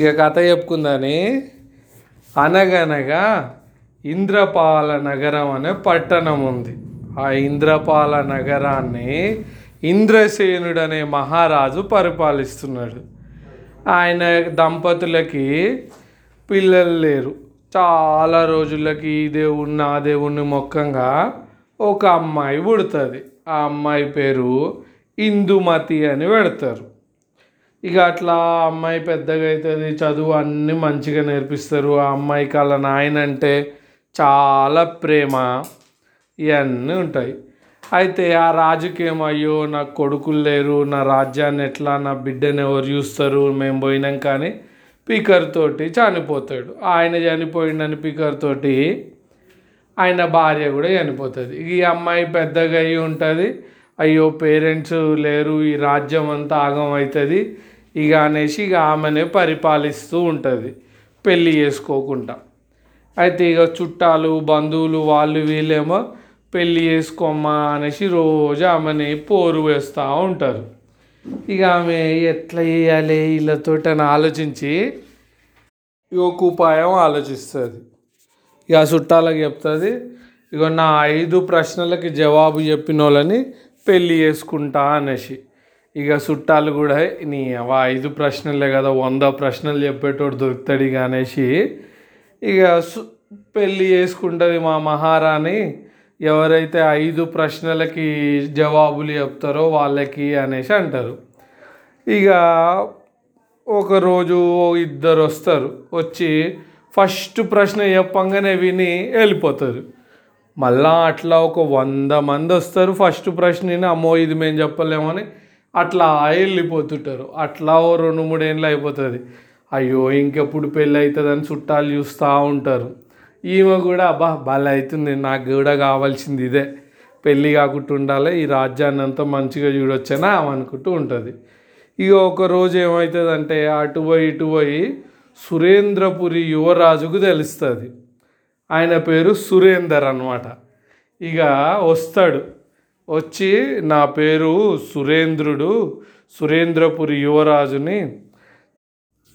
ఇక కథ చెప్పుకుందని. అనగనగా ఇంద్రపాల నగరం అనే పట్టణం ఉంది. ఆ ఇంద్రపాల నగరాన్ని ఇంద్రసేనుడు అనే మహారాజు పరిపాలిస్తున్నాడు. ఆయన దంపతులకి పిల్లలు లేరు. చాలా రోజులకి ఈ దేవుణ్ణి ఆ దేవుణ్ణి మొక్కంగా ఒక అమ్మాయి పుడుతుంది. ఆ అమ్మాయి పేరు ఇందుమతి అని పెడతారు. ఇక అట్లా అమ్మాయి పెద్దగా అవుతుంది చదువు అన్నీ మంచిగా నేర్పిస్తారు. ఆ అమ్మాయికి వాళ్ళ నాయన అంటే చాలా ప్రేమ. ఇవన్నీ ఉంటాయి. అయితే ఆ రాజుకి ఏమయ్యో నా కొడుకులు లేరు నా రాజ్యాన్ని ఎట్లా నా బిడ్డని ఎవరు చూస్తారు? మేము పోయినాం కానీ పీకర్ తోటి చనిపోతాడు. ఆయన చనిపోయిండని పీకర్ తోటి ఆయన భార్య కూడా చనిపోతుంది. ఈ అమ్మాయి పెద్దగా అయి ఉంటుంది. అయ్యో పేరెంట్స్ లేరు ఈ రాజ్యం అంతా ఆగం అవుతుంది ఇక అనేసి ఇక ఆమెనే పరిపాలిస్తూ ఉంటుంది పెళ్ళి చేసుకోకుండా. అయితే ఇక చుట్టాలు బంధువులు వాళ్ళు వీళ్ళేమో పెళ్ళి చేసుకోమ్మా అనేసి రోజు ఆమెని పోరు వేస్తూ ఉంటారు. ఇక ఆమె ఎట్లా చేయాలి వీళ్ళతో అని ఆలోచించి ఒక ఉపాయం ఆలోచిస్తుంది. ఇక చుట్టాలకు చెప్తుంది ఇక నా ఐదు ప్రశ్నలకి జవాబు చెప్పిన వాళ్ళని పెళ్ళి చేసుకుంటా అనేసి. ఇక చుట్టాలు కూడా నీ అవ ఐదు ప్రశ్నలే కదా వంద ప్రశ్నలు చెప్పేటోడు దొరుకుతాడు ఇక అనేసి. ఇక సు- పెళ్ళి చేసుకుంటుంది మా మహారాణి. ఎవరైతే ఐదు ప్రశ్నలకి జవాబులు చెప్తారో వాళ్ళకి అనేసి అంటారు. ఇక ఒకరోజు ఇద్దరు వస్తారు. వచ్చి ఫస్ట్ ప్రశ్న చెప్పంగానే విని వెళ్ళిపోతారు. మళ్ళా అట్లా ఒక వంద మంది వస్తారు. ఫస్ట్ ప్రశ్న అమ్మో ఇది మేము చెప్పలేమని అట్లా వెళ్ళిపోతుంటారు. అట్లా ఓ రెండు మూడేళ్ళు అయిపోతుంది. అయ్యో ఇంకెప్పుడు పెళ్ళి అవుతుందని చుట్టాలు చూస్తూ ఉంటారు. ఈమె కూడా అబ్బా భలే అవుతుంది. నాకు కూడా కావాల్సింది ఇదే. పెళ్ళి కాకుండా ఉండాలి. ఈ రాజ్యాన్ని అంతా మంచిగా చూడొచ్చని ఆమె అనుకుంటూ ఉంటుంది. ఇక ఒక రోజు ఏమవుతుందంటే అటు పోయి ఇటు పోయి సురేంద్రపురి యువరాజుకు తెలుస్తుంది. ఆయన పేరు సురేందర్ అన్నమాట. ఇక వస్తాడు. వచ్చి నా పేరు సురేంద్రుడు సురేంద్రపురి యువరాజుని.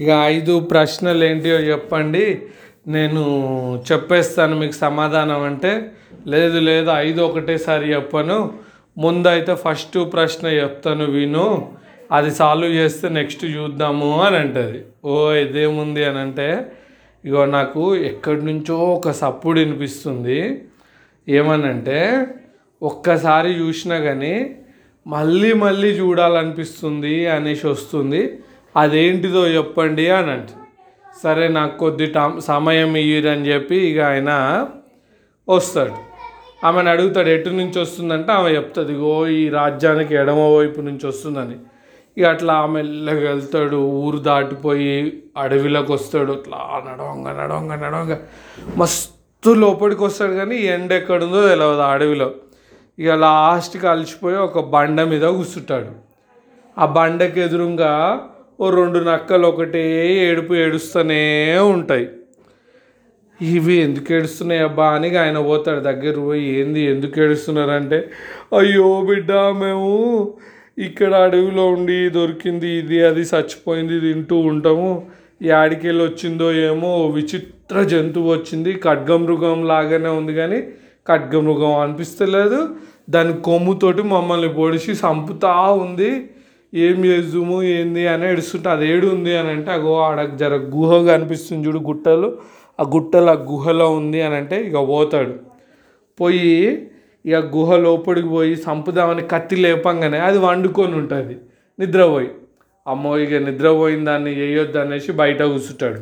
ఇక ఐదు ప్రశ్నలు ఏంటియో చెప్పండి. నేను చెప్పేస్తాను మీకు సమాధానం అంటే లేదు లేదు ఐదు ఒకటేసారి చెప్పను. ముందైతే ఫస్ట్ ప్రశ్న చెప్తాను విను. అది సాల్వ్ చేస్తే నెక్స్ట్ చూద్దాము అని అంటుంది. ఓ ఇదేముంది అని అంటే ఇగో నాకు ఎక్కడి నుంచో ఒక సప్పుడు వినిపిస్తుంది. ఏమనంటే ఒక్కసారి చూసినా కానీ మళ్ళీ మళ్ళీ చూడాలనిపిస్తుంది అనేసి వస్తుంది. అదేంటిదో చెప్పండి అని అంటే సరే నాకు కొద్ది టైం సమయం ఇయ్యరని చెప్పి ఇక ఆయన వస్తాడు. ఆమెను అడుగుతాడు ఎటు నుంచి వస్తుందంటే ఆమె చెప్తుంది ఇగో ఈ రాజ్యానికి ఎడమ వైపు నుంచి వస్తుందని. ఇక అట్లా ఆమె మెల్లగా వెళ్తాడు ఊరు దాటిపోయి అడవిలోకి వస్తాడు. అట్లా నడవంగా నడవంగా నడవంగా. మస్తు లోపలికి వస్తాడు కానీ ఎండ ఎక్కడుందో తెలియదు అడవిలో. ఇక లాస్ట్కి అలసిపోయి ఒక బండ మీద కూర్చుంటాడు. ఆ బండకి ఎదురుగా ఓ రెండు నక్కలు ఒకటే ఏడుపు ఏడుస్తూనే ఉంటాయి. ఇవి ఎందుకు ఏడుస్తున్నాయి అబ్బా అని ఆయన పోతాడు దగ్గర పోయి ఏంది ఎందుకు ఏడుస్తున్నారంటే అయ్యో బిడ్డ మేము ఇక్కడ అడవిలో ఉండి దొరికింది ఇది అది చచ్చిపోయింది తింటూ ఉంటాము. యాడికెళ్ళి వచ్చిందో ఏమో విచిత్ర జంతువు వచ్చింది. ఖడ్గమృగం లాగానే ఉంది కానీ ఖడ్గమృగం అనిపిస్తలేదు. దాని కొమ్ముతోటి మమ్మల్ని పొడిచి చంపుతా ఉంది. ఏం చేద్దాము ఏంది అని ఏడుస్తుంటే అది ఏడు ఉంది అని అంటే అగో ఆడ జర గుహ కనిపిస్తుంది చూడు గుట్టలు. ఆ గుట్టలు ఆ గుహలో ఉంది అని అంటే ఇక పోతాడు. పోయి ఇక గుహ లోపలికి పోయి సంపుదామని కత్తి లేపంగానే అది వండుకొని ఉంటుంది. నిద్రపోయి. అమ్మో ఇక నిద్రపోయిన దాన్ని చేయొద్దు అనేసి బయట కూర్చుంటాడు.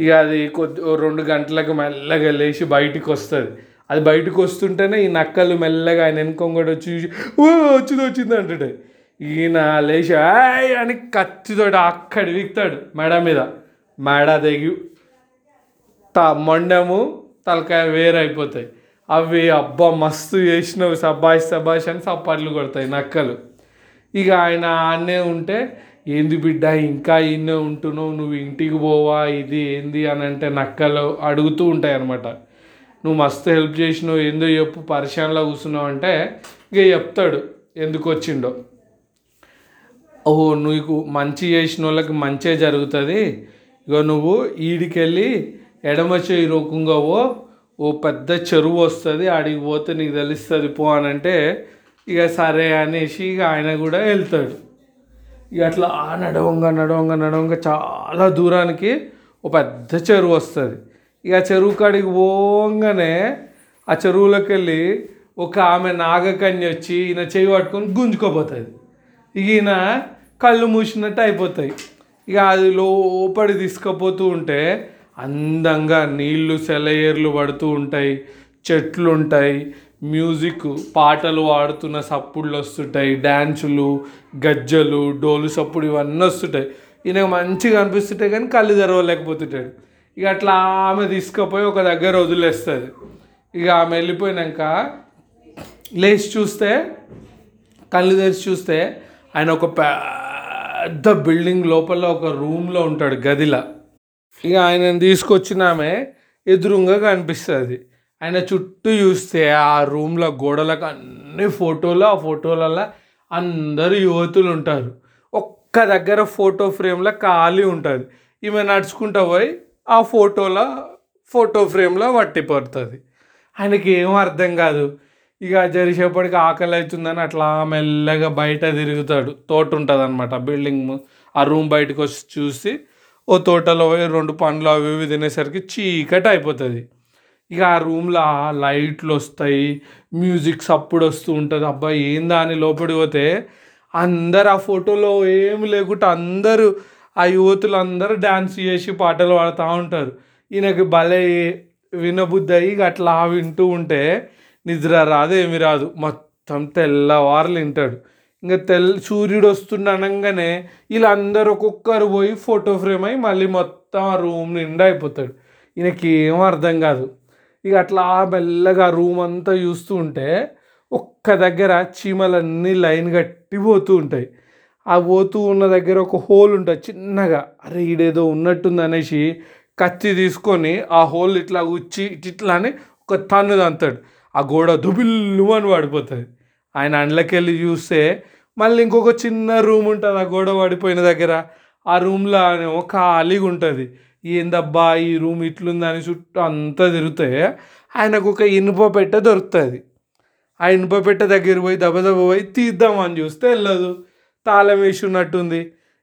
ఇక అది కొద్ది ఓ రెండు గంటలకు మెల్లగా లేచి బయటికి వస్తుంది. అది బయటకు వస్తుంటేనే ఈ నక్కలు మెల్లగా ఆయన వెనుకొంగడు వచ్చి ఓ వచ్చింది వచ్చింది అంటుంటాయి. ఈయన లేచి ఆయ్ అని కత్తితోటి అక్కడ విక్తాడు మెడ మీద. మెడ తెగి త మొండము తలకాయ వేరైపోతాయి. అవి అబ్బా మస్తు చేసినవి సబాష్ సబాష్ అని సప్పట్లు కొడతాయి నక్కలు. ఇక ఆయన ఆడనే ఉంటే ఏంది బిడ్డ ఇంకా ఇన్నే ఉంటున్నావు నువ్వు ఇంటికి పోవా ఇది ఏంది? అని అంటే నక్కలు అడుగుతూ ఉంటాయి అనమాట నువ్వు మస్తు హెల్ప్ చేసినావు ఏందో చెప్పు పరిశానలో కూర్చున్నావు అంటే ఇక చెప్తాడు ఎందుకు వచ్చిండో? ఓహో నీకు మంచి చేసిన వాళ్ళకి మంచే జరుగుతుంది. ఇగో నువ్వు ఈడికెళ్ళి ఎడమ చేయి రోకుంగా ఓ ఓ పెద్ద చెరువు వస్తుంది ఆడికి పోతే నీకు తెలుస్తుంది పో అని అంటే ఇక సరే అనేసి ఇక ఆయన కూడా వెళ్తాడు. ఇక అట్లా ఆ నడవంగా నడవంగా నడవంగా చాలా దూరానికి ఒక పెద్ద చెరువు వస్తుంది. ఇక చెరువు కాడికి పోగానే ఆ చెరువులోకి వెళ్ళి ఒక ఆమె నాగకన్య వచ్చి ఈయన చేయి పట్టుకొని గుంజుకోపోతుంది ఇక ఈయన కళ్ళు మూసినట్టు అయిపోతాయి. ఇక అది లోపడి తీసుకుపోతూ ఉంటే అందంగా నీళ్ళు సెలయేర్లు పడుతూ ఉంటాయి. చెట్లు ఉంటాయి మ్యూజిక్ పాటలు పాడుతున్న సప్పుళ్ళు వస్తుంటాయి. డ్యాన్సులు గజ్జలు డోలు సప్పుడు ఇవన్నీ వస్తుంటాయి. ఈయనకు మంచిగా అనిపిస్తుంటాయి కానీ కళ్ళు తెరవలేకపోతుంటాడు. ఇక అట్లా ఆమె తీసుకుపోయి ఒక దగ్గర వదిలేస్తుంది. ఇక ఆమె వెళ్ళిపోయినాక లేచి చూస్తే కళ్ళు తెరిచి చూస్తే ఆయన ఒక పెద్ద బిల్డింగ్ లోపల ఒక రూమ్లో ఉంటాడు గదిలో. ఇక ఆయనను తీసుకొచ్చిన ఆమె కనిపిస్తుంది. ఆయన చుట్టూ చూస్తే ఆ రూమ్లో గోడలకు అన్ని ఫోటోలు ఆ ఫోటోలలో అందరు యువతులు ఉంటారు. ఒక్క దగ్గర ఫోటో ఫ్రేమ్లో ఖాళీ ఉంటుంది. ఈమె నడుచుకుంటూ పోయి ఆ ఫోటోలో ఫోటో ఫ్రేమ్లో వట్టి పడుతుంది. ఆయనకి ఏం అర్థం కాదు. ఇక జరిసేపటికి ఆకలి అవుతుందని అట్లా మెల్లగా బయట తిరుగుతాడు. తోట ఉంటుంది అనమాట బిల్డింగ్ ఆ రూమ్ బయటకు వచ్చి చూసి ఓ తోటలో పోయి రెండు పండ్లు అవి ఇవి తినేసరికి చీకటి అయిపోతుంది. ఇక ఆ రూమ్లో లైట్లు వస్తాయి మ్యూజిక్ సప్పుడు వస్తూ ఉంటుంది. అబ్బాయి ఏందా అని లోపలికి పోతే అందరు ఆ ఫోటోలో ఏం లేకుండా అందరూ ఆ యువతులు అందరూ డ్యాన్స్ చేసి పాటలు పాడుతూ ఉంటారు. ఈయనకి భలే వినబుద్ధి అయ్యి ఇక అట్లా వింటూ ఉంటే నిద్ర రాదు ఏమి రాదు. మొత్తం తెల్లవారులు వింటాడు ఇంకా తెల్ సూర్యుడు వస్తుండ అనగానే వీళ్ళందరూ ఒక్కొక్కరు పోయి ఫోటో ఫ్రేమ్ అయ్యి మళ్ళీ మొత్తం ఆ రూమ్ నిండా అయిపోతాడు. ఈయనకి ఏం అర్థం కాదు. ఇక అట్లా మెల్లగా రూమ్ అంతా చూస్తూ ఉంటే ఒక్క దగ్గర చీమలన్నీ లైన్ కట్టి పోతూ ఉంటాయి. ఆ పోతూ ఉన్న దగ్గర ఒక హోల్ ఉంటుంది చిన్నగా. అరే ఈడేదో ఉన్నట్టుంది అనేసి కత్తి తీసుకొని ఆ హోల్ ఇట్లా ఉచ్చి ఇట్లా అని ఒక తన్ను తంతాడు. ఆ గోడ దుబిల్లు అని పడిపోతుంది ఆయన అండ్లకెళ్ళి చూస్తే మళ్ళీ ఇంకొక చిన్న రూమ్ ఉంటుంది ఆ గోడ పడిపోయిన దగ్గర. ఆ రూమ్లో ఏమో ఖాళీగా ఉంటుంది. ఏందబ్బా ఈ రూమ్ ఇట్లుందని చుట్టూ అంతా తిరిగితే ఆయనకు ఒక ఇనుప పెట్టె దొరుకుతుంది. ఆ ఇనుప పెట్టె దగ్గర పోయి దెబ్బ దెబ్బ పోయి తీద్దామని చూస్తే వెళ్ళదు. తాళం వేసి ఉన్నట్టుంది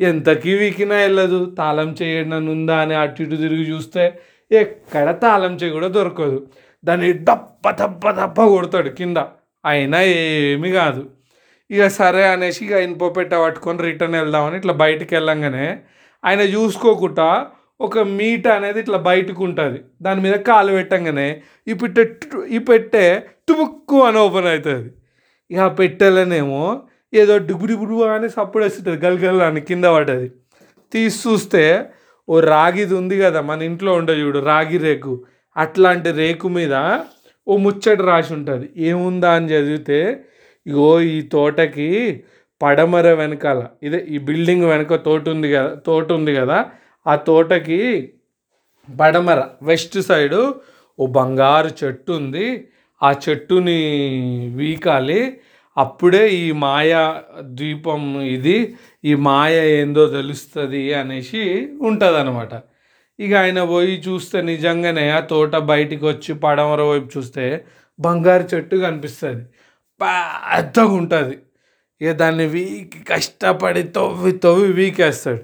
ఎంతకీ వీకినా వెళ్ళదు. తాళం చేయడం ఉందా అని అటు ఇటు తిరిగి చూస్తే ఎక్కడ తాళం చేయి కూడా దొరకదు. దాన్ని దప్ప దప్ప దప్ప కొడతాడు కింద. అయినా ఏమీ కాదు. ఇక సరే అనేసి ఇక ఇనుప పెట్ట పట్టుకొని రిటర్న్ వెళ్దామని ఇట్లా బయటికి వెళ్ళంగానే ఆయన చూసుకోకుండా ఒక మీట అనేది ఇట్లా బయటకు ఉంటుంది. దాని మీద కాలు పెట్టంగానే ఈ పెట్టె ఈ పెట్టె తుముక్కు అని ఓపెన్ అవుతుంది. ఇక ఆ పెట్టెలనేమో ఏదో డుబుడుబుడు అని సప్పుడు వేస్తుంటుంది గలగల అని కింద పడ్డది. తీసి చూస్తే ఓ రాగిది ఉంది కదా మన ఇంట్లో ఉండే చూడు రాగి రేకు. అట్లాంటి రేకు మీద ఓ ముచ్చట రాసి ఉంటుంది. ఏముందా అని చదివితే ఇగో ఈ తోటకి పడమర వెనకాల ఇదే ఈ బిల్డింగ్ వెనక తోట ఉంది కదా తోట ఉంది కదా ఆ తోటకి పడమర వెస్ట్ సైడు ఓ బంగారు చెట్టు ఉంది. ఆ చెట్టుని వీకాలి. అప్పుడే ఈ మాయా ద్వీపం ఇది ఈ మాయ ఏందో తెలుస్తుంది అనేసి ఉంటుంది అనమాట ఇక ఆయన పోయి చూస్తే నిజంగానే ఆ తోట బయటికి వచ్చి పడమర వైపు చూస్తే బంగారు చెట్టు కనిపిస్తుంది. పెద్దగా ఉంటుంది ఇక దాన్ని వీకి కష్టపడి తవ్వి తవ్వి వీకేస్తాడు.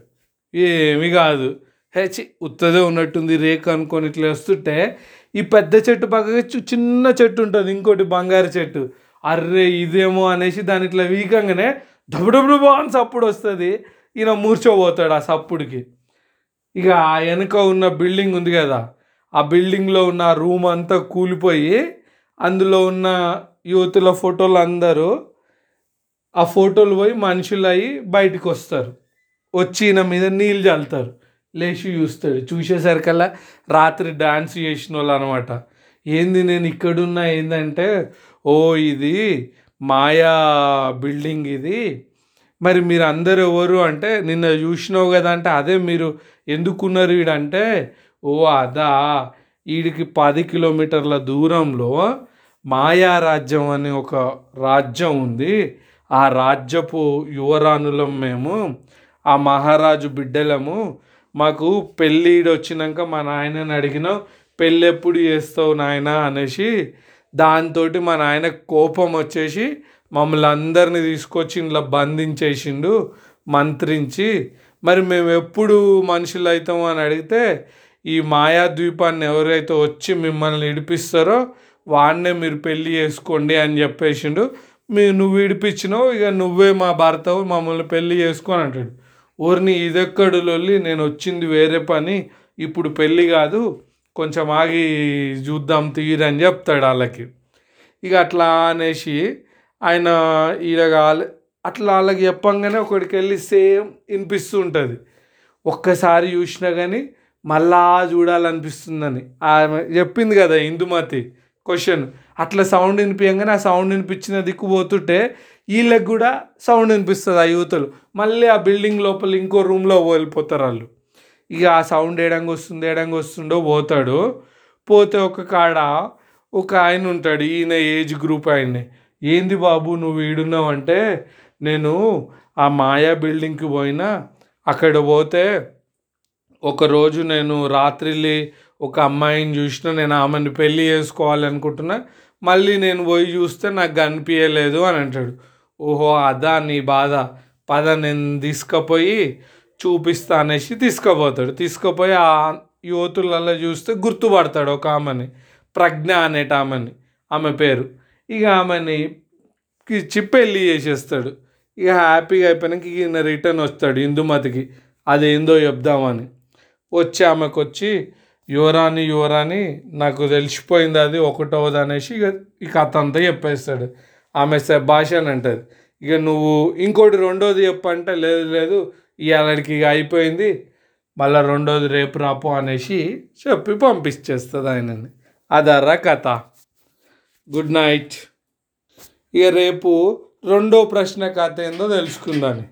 ఏమి కాదు. హేచి ఉత్తదే ఉన్నట్టుంది రేకు అనుకొని ఇట్లా వస్తుంటే ఈ పెద్ద చెట్టు పక్కకి చిన్న చెట్టు ఉంటుంది ఇంకోటి బంగారు చెట్టు. అర్రే ఇదేమో అనేసి దాని ఇట్లా వీకంగానే దబుడబుడు అని సప్పుడు వస్తుంది. ఈయన మూర్చోపోతాడు ఆ సప్పుడికి. ఇక ఆ వెనుక ఉన్న బిల్డింగ్ ఉంది కదా ఆ బిల్డింగ్లో ఉన్న రూమ్ అంతా కూలిపోయి అందులో ఉన్న యూత్ల ఫోటోలు అందరూ ఆ ఫోటోలు పోయి మనుషులు అయ్యి బయటకు వస్తారు వచ్చి ఈయన మీద నీళ్ళు చల్లుతారు. లేచి చూస్తాడు. చూసేసరికల్లా రాత్రి డాన్స్ చేసిన వాళ్ళు అనమాట ఏంది నేను ఇక్కడున్నా ఏంటంటే ఓ ఇది మాయా బిల్డింగ్ ఇది. మరి మీరు అందరు ఎవరు అంటే నిన్న చూసినావు కదా అంటే అదే మీరు ఎందుకున్నారు వీడంటే ఓ అదా వీడికి పది కిలోమీటర్ల దూరంలో మాయారాజ్యం అని అనే ఒక రాజ్యం ఉంది. ఆ రాజ్యపు యువరాణులం మేము ఆ మహారాజు బిడ్డలము. మాకు పెళ్ళిడు వచ్చినాక మా నాయనని అడిగినాం పెళ్ళి ఎప్పుడు చేస్తావు నాయన? అనేసి దాంతో మా నాయన కోపం వచ్చేసి మమ్మల్ని అందరిని తీసుకొచ్చి ఇంట్లో బంధించేసిండు మంత్రించి. మరి మేము ఎప్పుడు మనుషులు అవుతాము అని అడిగితే ఈ మాయాద్వీపాన్ని ఎవరైతే వచ్చి మిమ్మల్ని ఇడిపిస్తారో వాడినే మీరు పెళ్ళి చేసుకోండి అని చెప్పేసిండు. మీ నువ్వు విడిపించినావు ఇక నువ్వే మా భర్తవు మమ్మల్ని పెళ్ళి చేసుకొని అంటాడు. ఊరిని ఇదెక్కడు లొల్లి నేను వచ్చింది వేరే పని ఇప్పుడు పెళ్ళి కాదు కొంచెం ఆగి చూద్దాం తీరని చెప్తాడు వాళ్ళకి. ఇక అట్లా అనేసి ఆయన ఈడ కాలే అట్లా వాళ్ళకి చెప్పంగానే ఒకడికి వెళ్ళి సేమ్ వినిపిస్తూ ఉంటుంది ఒక్కసారి చూసినా కానీ మళ్ళా చూడాలనిపిస్తుందని. ఆమె చెప్పింది కదా ఇందుమతి. క్వశ్చన్ అట్లా సౌండ్ వినిపించగానే ఆ సౌండ్ వినిపించిన దిక్కు పోతుంటే వీళ్ళకి కూడా సౌండ్ వినిపిస్తుంది ఆ యువతలు. మళ్ళీ ఆ బిల్డింగ్ లోపల ఇంకో రూమ్లో వెళ్ళిపోతారు వాళ్ళు. ఇక ఆ సౌండ్ ఏడంగా వస్తుంది ఏడంగా వస్తుండో పోతాడు. పోతే ఒక కాడ ఒక ఆయన ఉంటాడు ఈయన ఏజ్ గ్రూప్ ఆయన ఏంది బాబు నువ్వు ఈడున్నావు అంటే నేను ఆ మాయా బిల్డింగ్కి పోయినా అక్కడ పోతే ఒకరోజు నేను రాత్రిలి ఒక అమ్మాయిని చూసిన నేను ఆమెను పెళ్ళి చేసుకోవాలనుకుంటున్నా మళ్ళీ నేను పోయి చూస్తే నాకు కనిపించలేదు అని అంటాడు. ఓహో అదా నీ బాధ. పద నేను తీసుకుపోయి చూపిస్తా అనేసి తీసుకుపోతాడు. తీసుకుపోయి ఆ యువతులలో చూస్తే గుర్తుపడతాడు ఒక ఆమెని. ప్రజ్ఞ అనేట ఆమెని. ఆమె పేరు. ఇక ఆమెని ఇచ్చి పెళ్ళి చేసేస్తాడు. ఇక హ్యాపీగా అయిపోయినాక ఈయన రిటర్న్ వస్తాడు హిందుమతికి అదేందో చెప్దామని. వచ్చి ఆమెకు వచ్చి యువరాణి యువరాణి నాకు తెలిసిపోయింది అది ఒకటవది అనేసి ఇక ఈ కథ అంతా చెప్పేస్తాడు. ఆమె భాష అని అంటది. ఇక నువ్వు ఇంకోటి రెండోది చెప్పంటే లేదు లేదు ఇవాళకి ఇక అయిపోయింది. మళ్ళీ రెండోది రేపు రాపు అనేసి చెప్పి పంపించేస్తుంది ఆయనని. అదర్రా కథ. Good night. ఇక రేపు రెండో ప్రశ్న కథ ఏందో తెలుసుకుందాని